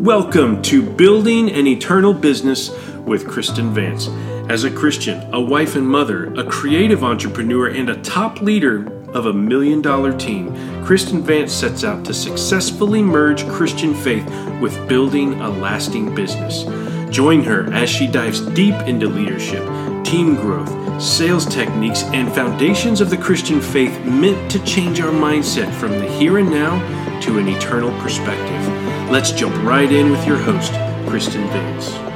Welcome to Building an Eternal Business with Kristen Vance. As a Christian, a wife and mother, a creative entrepreneur, and a top leader of a million dollar team, Kristen Vance sets out to successfully merge Christian faith with building a lasting business. Join her as she dives deep into leadership, team growth, sales techniques, and foundations of the Christian faith meant to change our mindset from the here and now to an eternal perspective. Let's jump right in with your host, Kristen Vance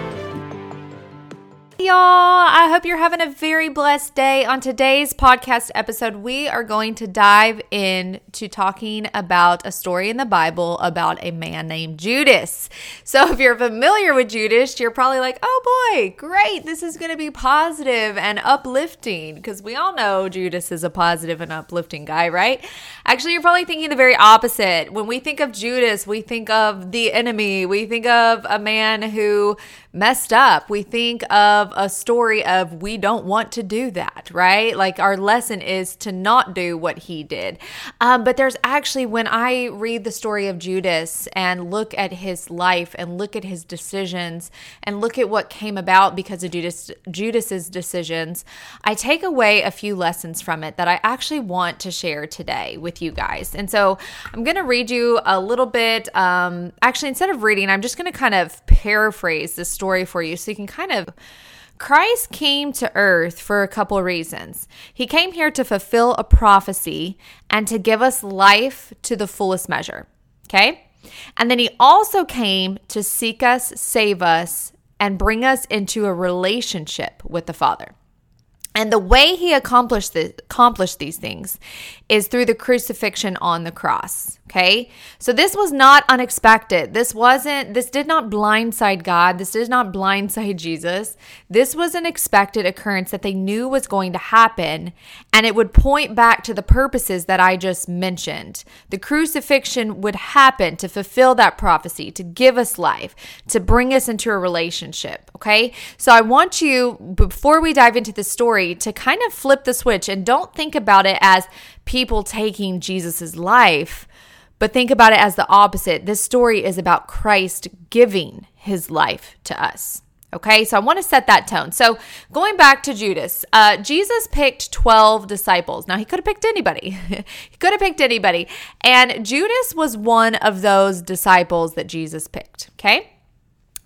y'all. I hope you're having a very blessed day. On today's podcast episode, we are going to dive into talking about a story in the Bible about a man named Judas. So, if you're familiar with Judas, you're probably like, oh boy, great. This is going to be positive and uplifting because we all know Judas is a positive and uplifting guy, right? Actually, you're probably thinking the very opposite. When we think of Judas, we think of the enemy, we think of a man who messed up. We think of a story of we don't want to do that, right? Like our lesson is to not do what he did. Um, but there's actually, when I read the story of Judas and look at his life and look at his decisions and look at what came about because of Judas Judas's decisions, I take away a few lessons from it that I actually want to share today with you guys. And so I'm going to read you a little bit. Um, actually, instead of reading, I'm just going to kind of paraphrase this story for you so you can kind of Christ came to earth for a couple reasons. He came here to fulfill a prophecy and to give us life to the fullest measure. Okay? And then he also came to seek us, save us, and bring us into a relationship with the Father. And the way he accomplished this, accomplished these things is through the crucifixion on the cross. Okay. So this was not unexpected. This wasn't, this did not blindside God. This did not blindside Jesus. This was an expected occurrence that they knew was going to happen. And it would point back to the purposes that I just mentioned. The crucifixion would happen to fulfill that prophecy, to give us life, to bring us into a relationship. Okay. So I want you, before we dive into the story, to kind of flip the switch and don't think about it as people taking Jesus's life but think about it as the opposite. This story is about Christ giving his life to us. Okay, so I want to set that tone. So, going back to Judas, uh, Jesus picked 12 disciples. Now, he could have picked anybody. he could have picked anybody. And Judas was one of those disciples that Jesus picked. Okay.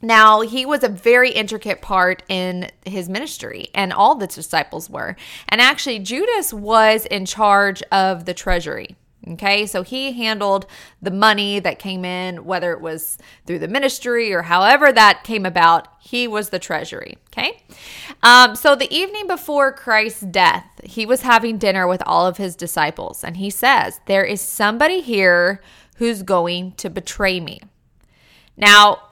Now, he was a very intricate part in his ministry, and all the disciples were. And actually, Judas was in charge of the treasury. Okay, so he handled the money that came in, whether it was through the ministry or however that came about, he was the treasury. Okay, um, so the evening before Christ's death, he was having dinner with all of his disciples, and he says, There is somebody here who's going to betray me. Now,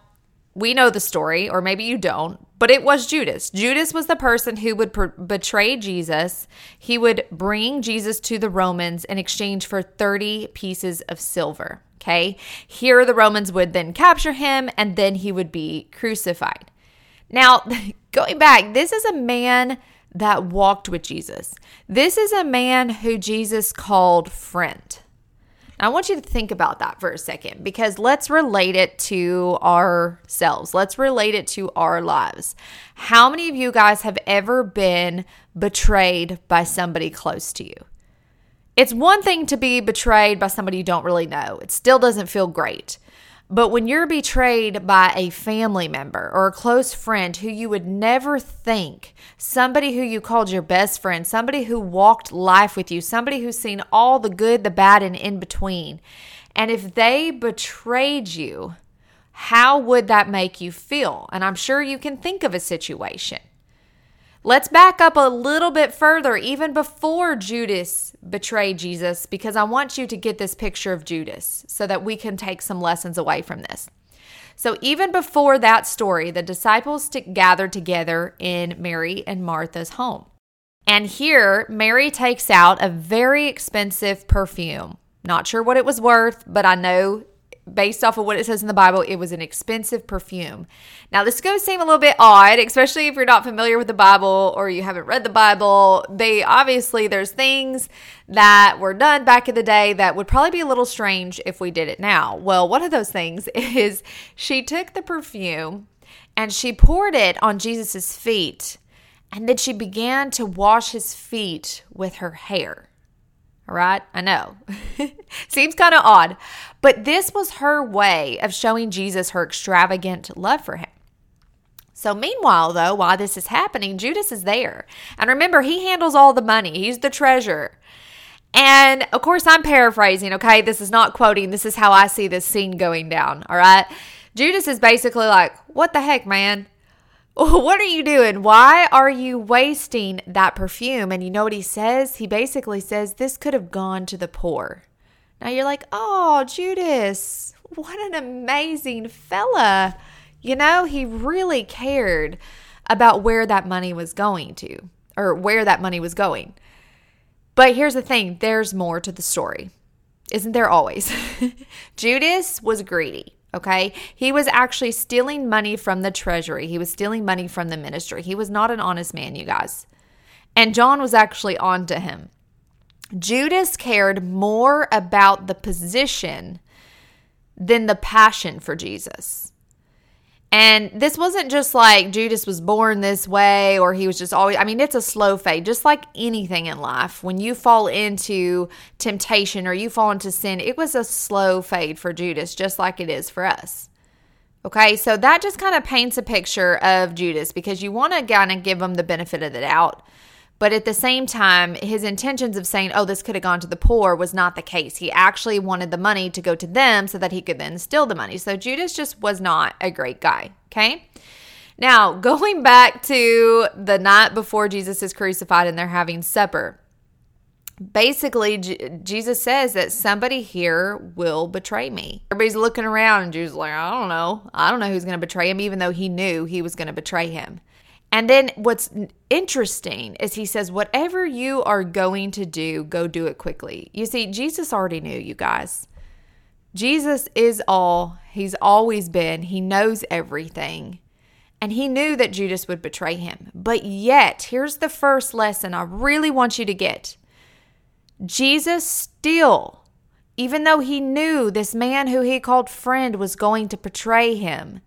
we know the story, or maybe you don't, but it was Judas. Judas was the person who would per- betray Jesus. He would bring Jesus to the Romans in exchange for 30 pieces of silver. Okay. Here, the Romans would then capture him and then he would be crucified. Now, going back, this is a man that walked with Jesus. This is a man who Jesus called friend. I want you to think about that for a second because let's relate it to ourselves. Let's relate it to our lives. How many of you guys have ever been betrayed by somebody close to you? It's one thing to be betrayed by somebody you don't really know, it still doesn't feel great. But when you're betrayed by a family member or a close friend who you would never think, somebody who you called your best friend, somebody who walked life with you, somebody who's seen all the good, the bad, and in between, and if they betrayed you, how would that make you feel? And I'm sure you can think of a situation. Let's back up a little bit further, even before Judas betrayed Jesus, because I want you to get this picture of Judas so that we can take some lessons away from this. So, even before that story, the disciples gathered together in Mary and Martha's home. And here, Mary takes out a very expensive perfume. Not sure what it was worth, but I know based off of what it says in the Bible, it was an expensive perfume. Now, this goes seem a little bit odd, especially if you're not familiar with the Bible or you haven't read the Bible. They obviously, there's things that were done back in the day that would probably be a little strange if we did it now. Well, one of those things is she took the perfume and she poured it on Jesus's feet, and then she began to wash his feet with her hair. All right, I know. Seems kind of odd, but this was her way of showing Jesus her extravagant love for him. So, meanwhile, though, while this is happening, Judas is there. And remember, he handles all the money, he's the treasurer. And of course, I'm paraphrasing, okay? This is not quoting, this is how I see this scene going down, all right? Judas is basically like, What the heck, man? What are you doing? Why are you wasting that perfume? And you know what he says? He basically says, This could have gone to the poor. Now you're like, Oh, Judas, what an amazing fella. You know, he really cared about where that money was going to, or where that money was going. But here's the thing there's more to the story. Isn't there always? Judas was greedy. Okay. He was actually stealing money from the treasury. He was stealing money from the ministry. He was not an honest man, you guys. And John was actually on to him. Judas cared more about the position than the passion for Jesus. And this wasn't just like Judas was born this way or he was just always, I mean, it's a slow fade, just like anything in life. When you fall into temptation or you fall into sin, it was a slow fade for Judas, just like it is for us. Okay, so that just kind of paints a picture of Judas because you want to kind of give him the benefit of the doubt. But at the same time, his intentions of saying, oh, this could have gone to the poor was not the case. He actually wanted the money to go to them so that he could then steal the money. So Judas just was not a great guy. Okay. Now, going back to the night before Jesus is crucified and they're having supper, basically, J- Jesus says that somebody here will betray me. Everybody's looking around, and Jesus like, I don't know. I don't know who's going to betray him, even though he knew he was going to betray him. And then what's interesting is he says, whatever you are going to do, go do it quickly. You see, Jesus already knew, you guys. Jesus is all, he's always been, he knows everything. And he knew that Judas would betray him. But yet, here's the first lesson I really want you to get Jesus still, even though he knew this man who he called friend was going to betray him,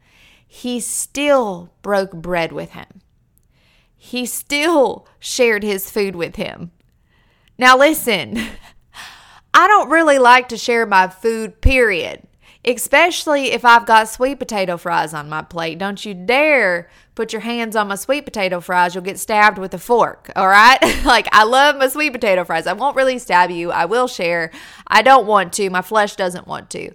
he still broke bread with him he still shared his food with him. Now, listen, I don't really like to share my food, period. Especially if I've got sweet potato fries on my plate. Don't you dare put your hands on my sweet potato fries. You'll get stabbed with a fork, all right? like, I love my sweet potato fries. I won't really stab you. I will share. I don't want to. My flesh doesn't want to.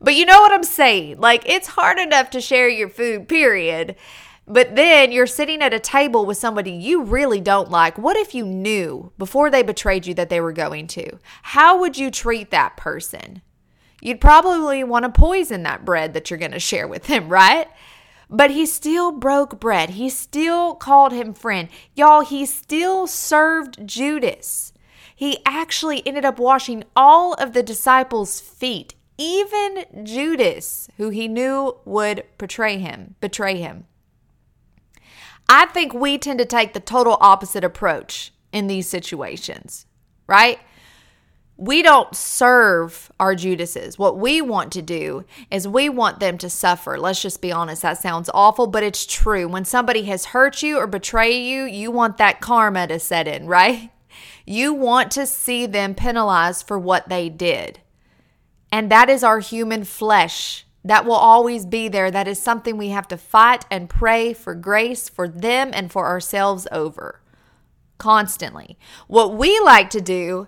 But you know what I'm saying? Like, it's hard enough to share your food, period. But then you're sitting at a table with somebody you really don't like. What if you knew before they betrayed you that they were going to? How would you treat that person? You'd probably want to poison that bread that you're going to share with him, right? But he still broke bread. He still called him friend. Y'all, he still served Judas. He actually ended up washing all of the disciples' feet, even Judas, who he knew would betray him, betray him. I think we tend to take the total opposite approach in these situations, right? We don't serve our Judases. What we want to do is we want them to suffer. Let's just be honest. That sounds awful, but it's true. When somebody has hurt you or betrayed you, you want that karma to set in, right? You want to see them penalized for what they did. And that is our human flesh that will always be there. That is something we have to fight and pray for grace for them and for ourselves over constantly. What we like to do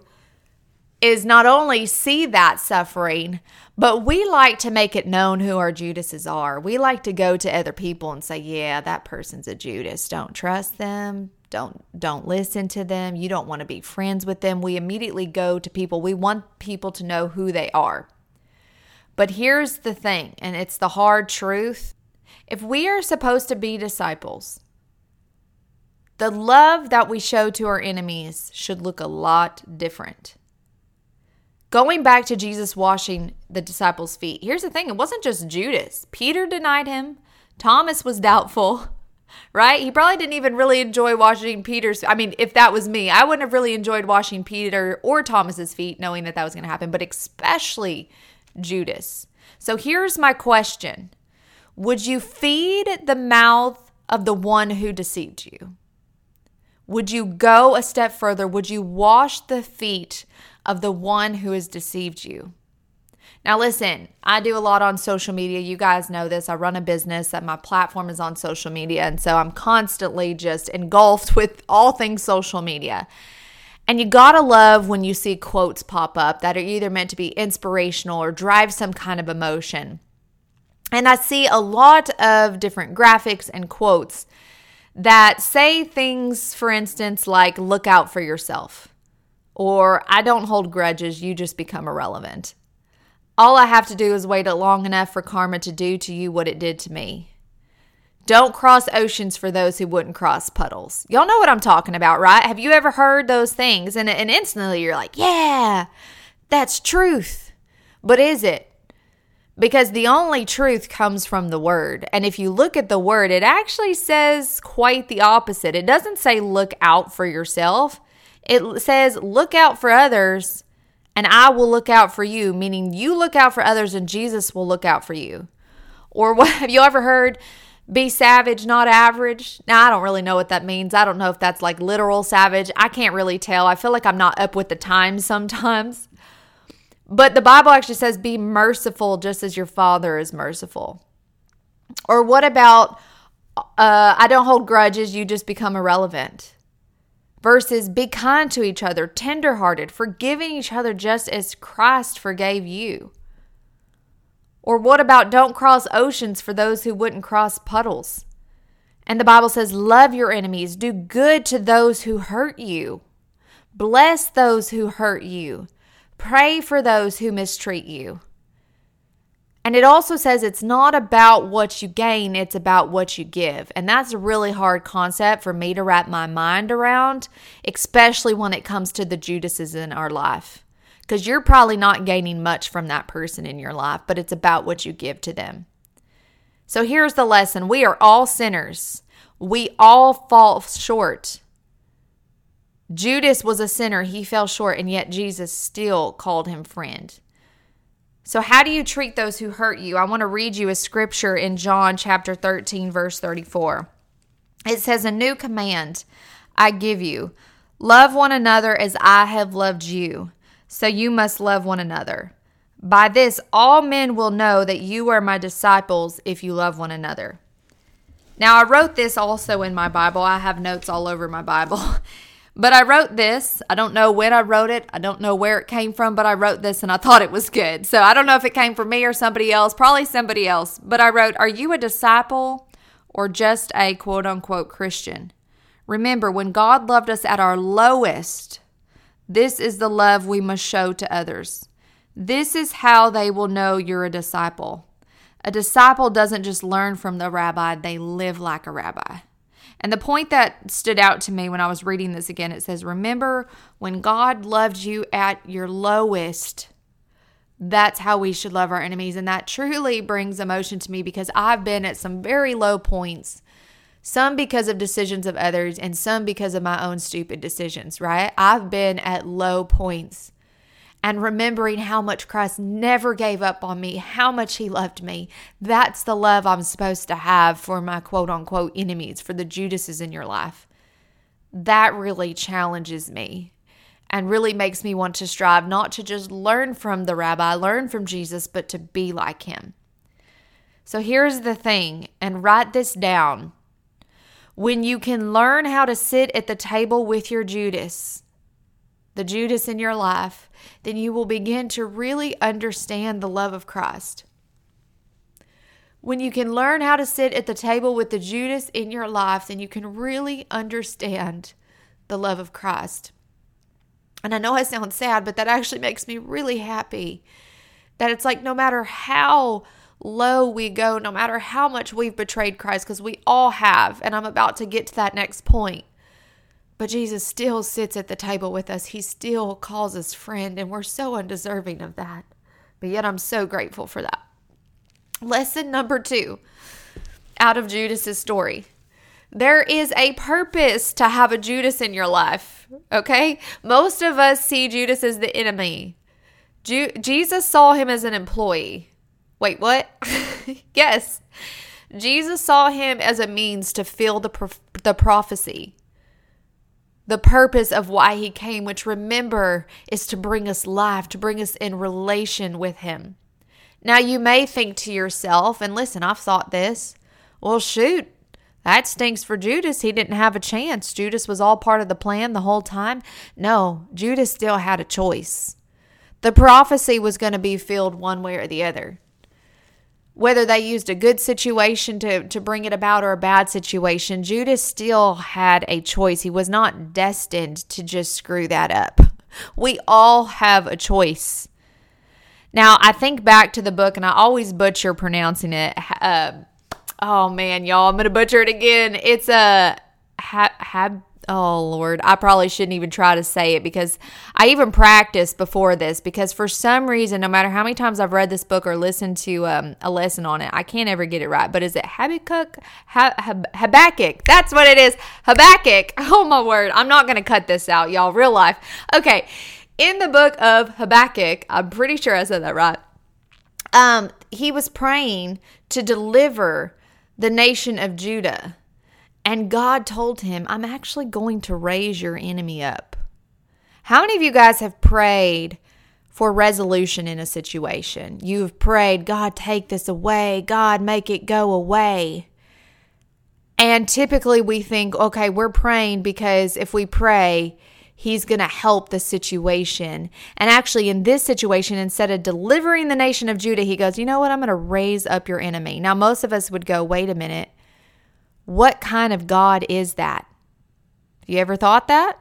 is not only see that suffering, but we like to make it known who our Judases are. We like to go to other people and say, "Yeah, that person's a Judas. Don't trust them. Don't don't listen to them. You don't want to be friends with them." We immediately go to people. We want people to know who they are. But here's the thing, and it's the hard truth. If we are supposed to be disciples, the love that we show to our enemies should look a lot different. Going back to Jesus washing the disciples' feet, here's the thing it wasn't just Judas. Peter denied him, Thomas was doubtful, right? He probably didn't even really enjoy washing Peter's. I mean, if that was me, I wouldn't have really enjoyed washing Peter or Thomas's feet, knowing that that was going to happen, but especially Judas. So here's my question Would you feed the mouth of the one who deceived you? Would you go a step further? Would you wash the feet of the one who has deceived you? Now, listen, I do a lot on social media. You guys know this. I run a business that my platform is on social media. And so I'm constantly just engulfed with all things social media. And you gotta love when you see quotes pop up that are either meant to be inspirational or drive some kind of emotion. And I see a lot of different graphics and quotes that say things, for instance, like, look out for yourself, or I don't hold grudges, you just become irrelevant. All I have to do is wait long enough for karma to do to you what it did to me. Don't cross oceans for those who wouldn't cross puddles. Y'all know what I'm talking about, right? Have you ever heard those things? And, and instantly you're like, yeah, that's truth. But is it? because the only truth comes from the word. And if you look at the word, it actually says quite the opposite. It doesn't say look out for yourself, it says look out for others and I will look out for you, meaning you look out for others and Jesus will look out for you. Or what have you ever heard? Be savage, not average. Now, I don't really know what that means. I don't know if that's like literal savage. I can't really tell. I feel like I'm not up with the times sometimes. But the Bible actually says, be merciful just as your Father is merciful. Or what about, uh, I don't hold grudges, you just become irrelevant? Versus be kind to each other, tenderhearted, forgiving each other just as Christ forgave you. Or what about don't cross oceans for those who wouldn't cross puddles? And the Bible says, love your enemies, do good to those who hurt you, bless those who hurt you. Pray for those who mistreat you. And it also says it's not about what you gain, it's about what you give. And that's a really hard concept for me to wrap my mind around, especially when it comes to the Judases in our life. Because you're probably not gaining much from that person in your life, but it's about what you give to them. So here's the lesson we are all sinners, we all fall short. Judas was a sinner, he fell short, and yet Jesus still called him friend. So, how do you treat those who hurt you? I want to read you a scripture in John chapter 13, verse 34. It says, A new command I give you love one another as I have loved you. So, you must love one another. By this, all men will know that you are my disciples if you love one another. Now, I wrote this also in my Bible. I have notes all over my Bible. But I wrote this. I don't know when I wrote it. I don't know where it came from, but I wrote this and I thought it was good. So I don't know if it came from me or somebody else, probably somebody else. But I wrote, Are you a disciple or just a quote unquote Christian? Remember, when God loved us at our lowest, this is the love we must show to others. This is how they will know you're a disciple. A disciple doesn't just learn from the rabbi, they live like a rabbi. And the point that stood out to me when I was reading this again, it says, Remember when God loved you at your lowest, that's how we should love our enemies. And that truly brings emotion to me because I've been at some very low points, some because of decisions of others, and some because of my own stupid decisions, right? I've been at low points and remembering how much Christ never gave up on me, how much He loved me. That's the love I'm supposed to have for my quote unquote enemies, for the Judases in your life. That really challenges me and really makes me want to strive not to just learn from the rabbi, learn from Jesus, but to be like him. So here's the thing, and write this down. When you can learn how to sit at the table with your Judas, the Judas in your life, then you will begin to really understand the love of Christ. When you can learn how to sit at the table with the Judas in your life, then you can really understand the love of Christ. And I know I sound sad, but that actually makes me really happy. That it's like no matter how low we go, no matter how much we've betrayed Christ, because we all have, and I'm about to get to that next point. But Jesus still sits at the table with us. He still calls us friend, and we're so undeserving of that. But yet I'm so grateful for that. Lesson number two out of Judas's story. There is a purpose to have a Judas in your life, okay? Most of us see Judas as the enemy. Ju- Jesus saw him as an employee. Wait, what? yes. Jesus saw him as a means to fill the, the prophecy the purpose of why he came, which remember is to bring us life, to bring us in relation with him. Now, you may think to yourself, and listen, I've thought this, well, shoot, that stinks for Judas. He didn't have a chance. Judas was all part of the plan the whole time. No, Judas still had a choice. The prophecy was going to be filled one way or the other whether they used a good situation to, to bring it about or a bad situation, Judas still had a choice. He was not destined to just screw that up. We all have a choice. Now, I think back to the book, and I always butcher pronouncing it. Uh, oh man, y'all, I'm gonna butcher it again. It's a ha- hab Oh Lord, I probably shouldn't even try to say it because I even practiced before this because for some reason, no matter how many times I've read this book or listened to um, a lesson on it, I can't ever get it right. But is it Habakkuk? Ha- Habakkuk. That's what it is. Habakkuk. Oh my word, I'm not gonna cut this out, y'all. Real life. Okay, in the book of Habakkuk, I'm pretty sure I said that right. Um, he was praying to deliver the nation of Judah and God told him, I'm actually going to raise your enemy up. How many of you guys have prayed for resolution in a situation? You've prayed, God, take this away. God, make it go away. And typically we think, okay, we're praying because if we pray, he's going to help the situation. And actually, in this situation, instead of delivering the nation of Judah, he goes, you know what? I'm going to raise up your enemy. Now, most of us would go, wait a minute. What kind of God is that? You ever thought that?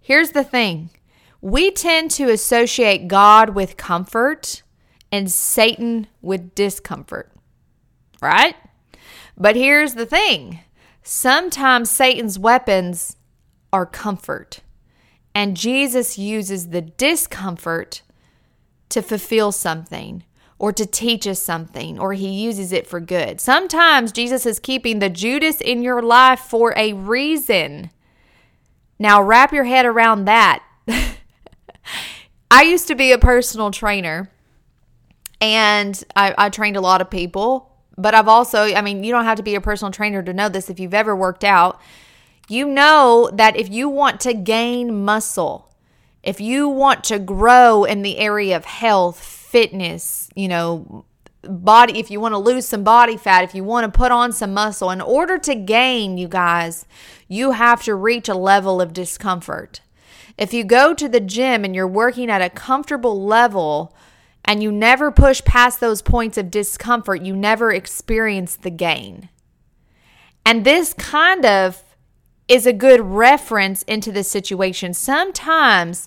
Here's the thing we tend to associate God with comfort and Satan with discomfort, right? But here's the thing sometimes Satan's weapons are comfort, and Jesus uses the discomfort to fulfill something or to teach us something, or he uses it for good. Sometimes Jesus is keeping the Judas in your life for a reason. Now, wrap your head around that. I used to be a personal trainer and I, I, trained a lot of people, but I've also, I mean, you don't have to be a personal trainer to know this. If you've ever worked out, you know that if you want to gain muscle, if you want to grow in the area of health, fitness, you know, body, if you want to lose some body fat, if you want to put on some muscle, in order to gain, you guys, you have to reach a level of discomfort. If you go to the gym and you're working at a comfortable level and you never push past those points of discomfort, you never experience the gain. And this kind of is a good reference into this situation. Sometimes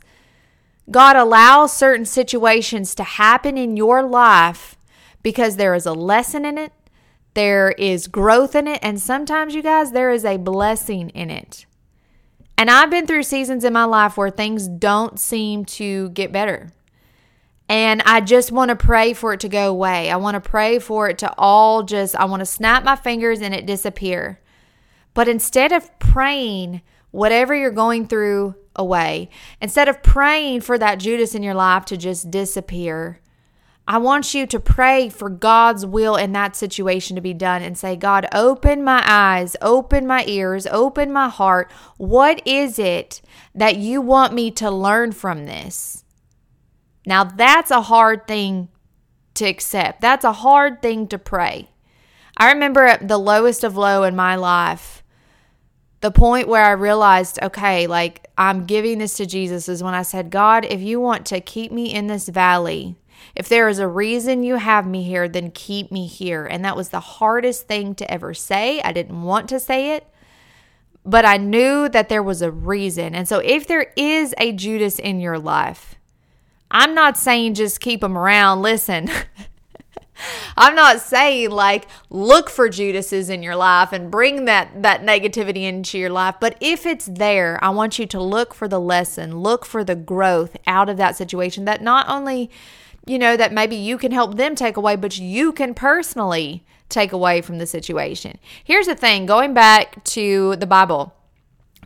God allows certain situations to happen in your life because there is a lesson in it, there is growth in it, and sometimes, you guys, there is a blessing in it. And I've been through seasons in my life where things don't seem to get better. And I just want to pray for it to go away. I want to pray for it to all just, I want to snap my fingers and it disappear. But instead of praying whatever you're going through away. Instead of praying for that Judas in your life to just disappear, I want you to pray for God's will in that situation to be done and say, God, open my eyes, open my ears, open my heart. What is it that you want me to learn from this? Now, that's a hard thing to accept. That's a hard thing to pray. I remember at the lowest of low in my life, the point where I realized, okay, like I'm giving this to Jesus is when I said, God, if you want to keep me in this valley, if there is a reason you have me here, then keep me here. And that was the hardest thing to ever say. I didn't want to say it, but I knew that there was a reason. And so if there is a Judas in your life, I'm not saying just keep them around. Listen. I'm not saying like look for Judases in your life and bring that that negativity into your life, but if it's there, I want you to look for the lesson, look for the growth out of that situation that not only you know that maybe you can help them take away, but you can personally take away from the situation. Here's the thing, going back to the Bible.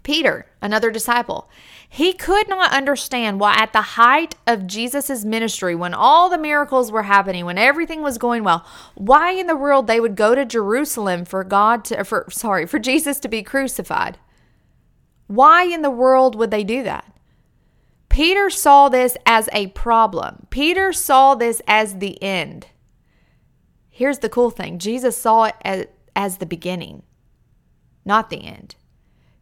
Peter, another disciple, he could not understand why, at the height of Jesus' ministry, when all the miracles were happening, when everything was going well, why in the world they would go to Jerusalem for God to, for, sorry, for Jesus to be crucified. Why in the world would they do that? Peter saw this as a problem. Peter saw this as the end. Here's the cool thing Jesus saw it as, as the beginning, not the end.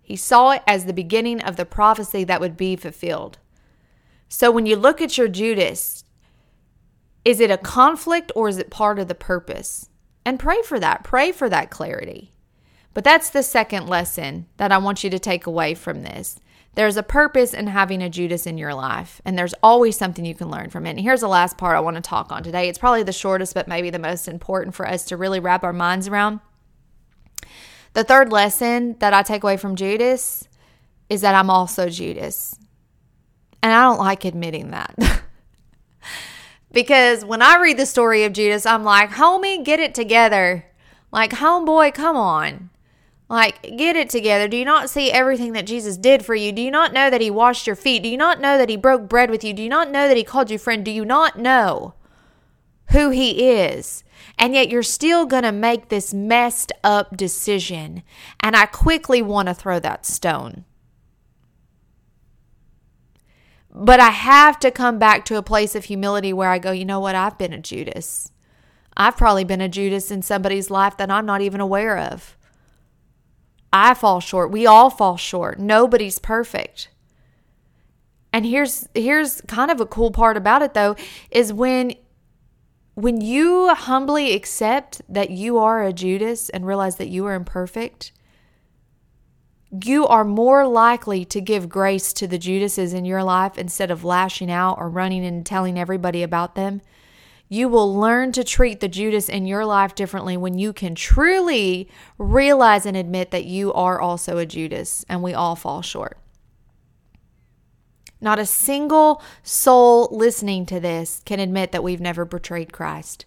He saw it as the beginning of the prophecy that would be fulfilled. So when you look at your Judas, is it a conflict or is it part of the purpose? And pray for that. Pray for that clarity. But that's the second lesson that I want you to take away from this. There's a purpose in having a Judas in your life, and there's always something you can learn from it. And here's the last part I want to talk on today. It's probably the shortest, but maybe the most important for us to really wrap our minds around. The third lesson that I take away from Judas is that I'm also Judas. And I don't like admitting that. because when I read the story of Judas, I'm like, homie, get it together. Like, homeboy, come on. Like, get it together. Do you not see everything that Jesus did for you? Do you not know that he washed your feet? Do you not know that he broke bread with you? Do you not know that he called you friend? Do you not know who he is? And yet you're still going to make this messed up decision. And I quickly want to throw that stone. But I have to come back to a place of humility where I go, you know what? I've been a Judas. I've probably been a Judas in somebody's life that I'm not even aware of. I fall short. We all fall short. Nobody's perfect. And here's here's kind of a cool part about it though is when when you humbly accept that you are a Judas and realize that you are imperfect, you are more likely to give grace to the Judases in your life instead of lashing out or running and telling everybody about them. You will learn to treat the Judas in your life differently when you can truly realize and admit that you are also a Judas and we all fall short. Not a single soul listening to this can admit that we've never betrayed Christ.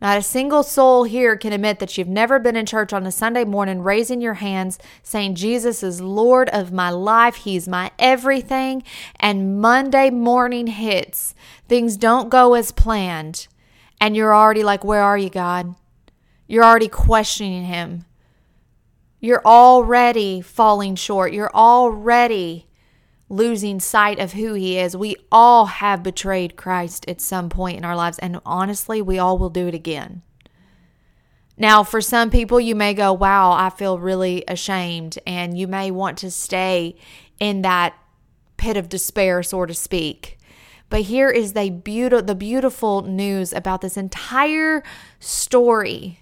Not a single soul here can admit that you've never been in church on a Sunday morning raising your hands saying, Jesus is Lord of my life. He's my everything. And Monday morning hits, things don't go as planned. And you're already like, Where are you, God? You're already questioning Him. You're already falling short. You're already losing sight of who he is. We all have betrayed Christ at some point in our lives, and honestly, we all will do it again. Now, for some people, you may go, Wow, I feel really ashamed, and you may want to stay in that pit of despair, so to speak. But here is the, beautiful, the beautiful news about this entire story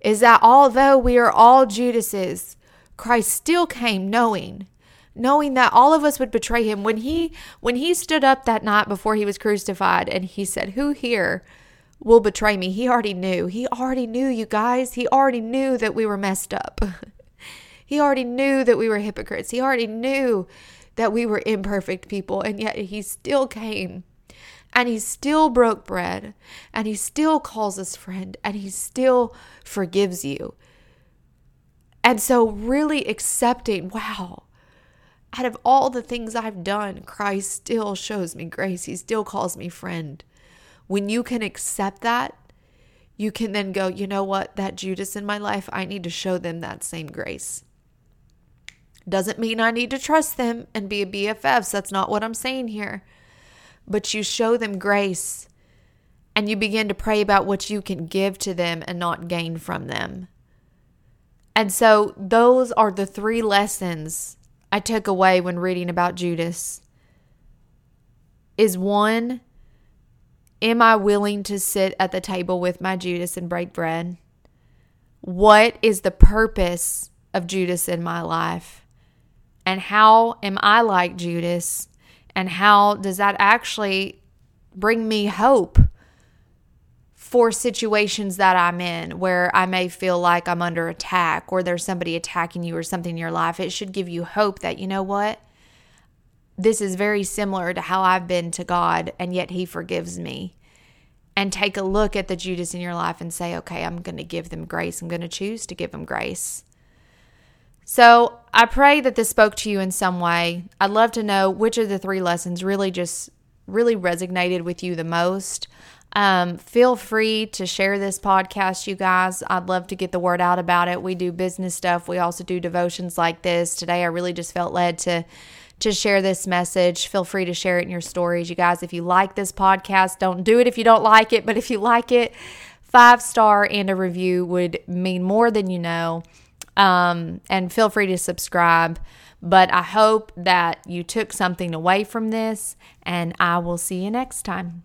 is that although we are all Judases, Christ still came knowing knowing that all of us would betray him when he when he stood up that night before he was crucified and he said who here will betray me? He already knew. He already knew you guys. He already knew that we were messed up. He already knew that we were hypocrites. He already knew that we were imperfect people and yet he still came and he still broke bread and he still calls us friend and he still forgives you. And so really accepting wow out of all the things I've done, Christ still shows me grace. He still calls me friend. When you can accept that, you can then go, you know what, that Judas in my life, I need to show them that same grace. Doesn't mean I need to trust them and be a BFFs. That's not what I'm saying here. But you show them grace and you begin to pray about what you can give to them and not gain from them. And so, those are the three lessons I took away when reading about Judas is one, am I willing to sit at the table with my Judas and break bread? What is the purpose of Judas in my life? And how am I like Judas? And how does that actually bring me hope for situations that I'm in where I may feel like I'm under attack or there's somebody attacking you or something in your life. It should give you hope that, you know what? This is very similar to how I've been to God, and yet He forgives me. And take a look at the Judas in your life and say, okay, I'm going to give them grace. I'm going to choose to give them grace. So I pray that this spoke to you in some way. I'd love to know which of the three lessons really just really resonated with you the most. Um, feel free to share this podcast, you guys. I'd love to get the word out about it. We do business stuff. We also do devotions like this. Today, I really just felt led to to share this message. Feel free to share it in your stories, you guys. If you like this podcast, don't do it if you don't like it. But if you like it, five star and a review would mean more than you know. Um, and feel free to subscribe. But I hope that you took something away from this, and I will see you next time.